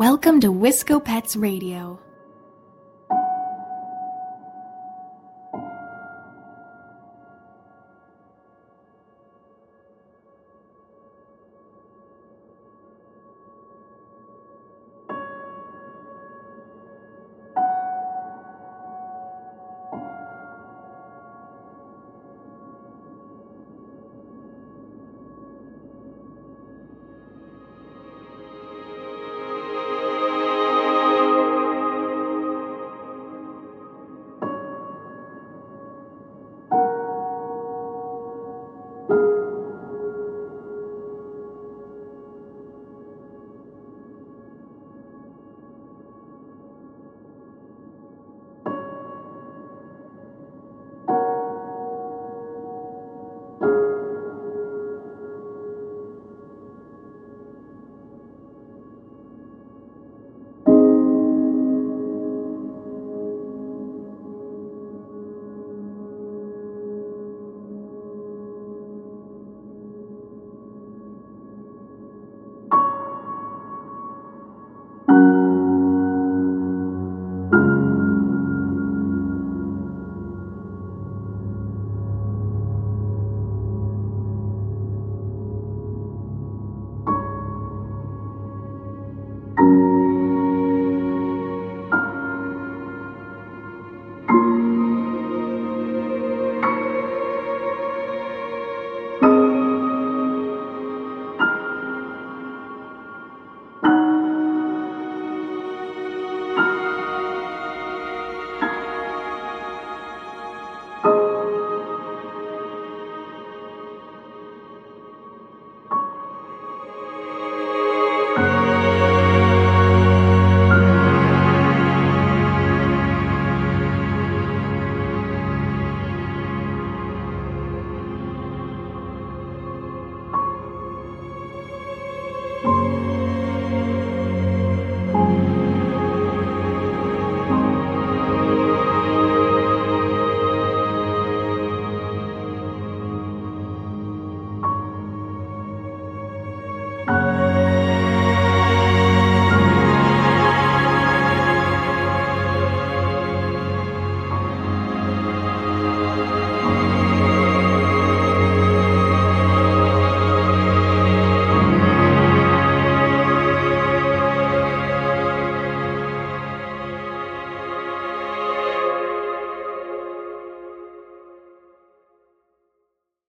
Welcome to Wisco Pets Radio.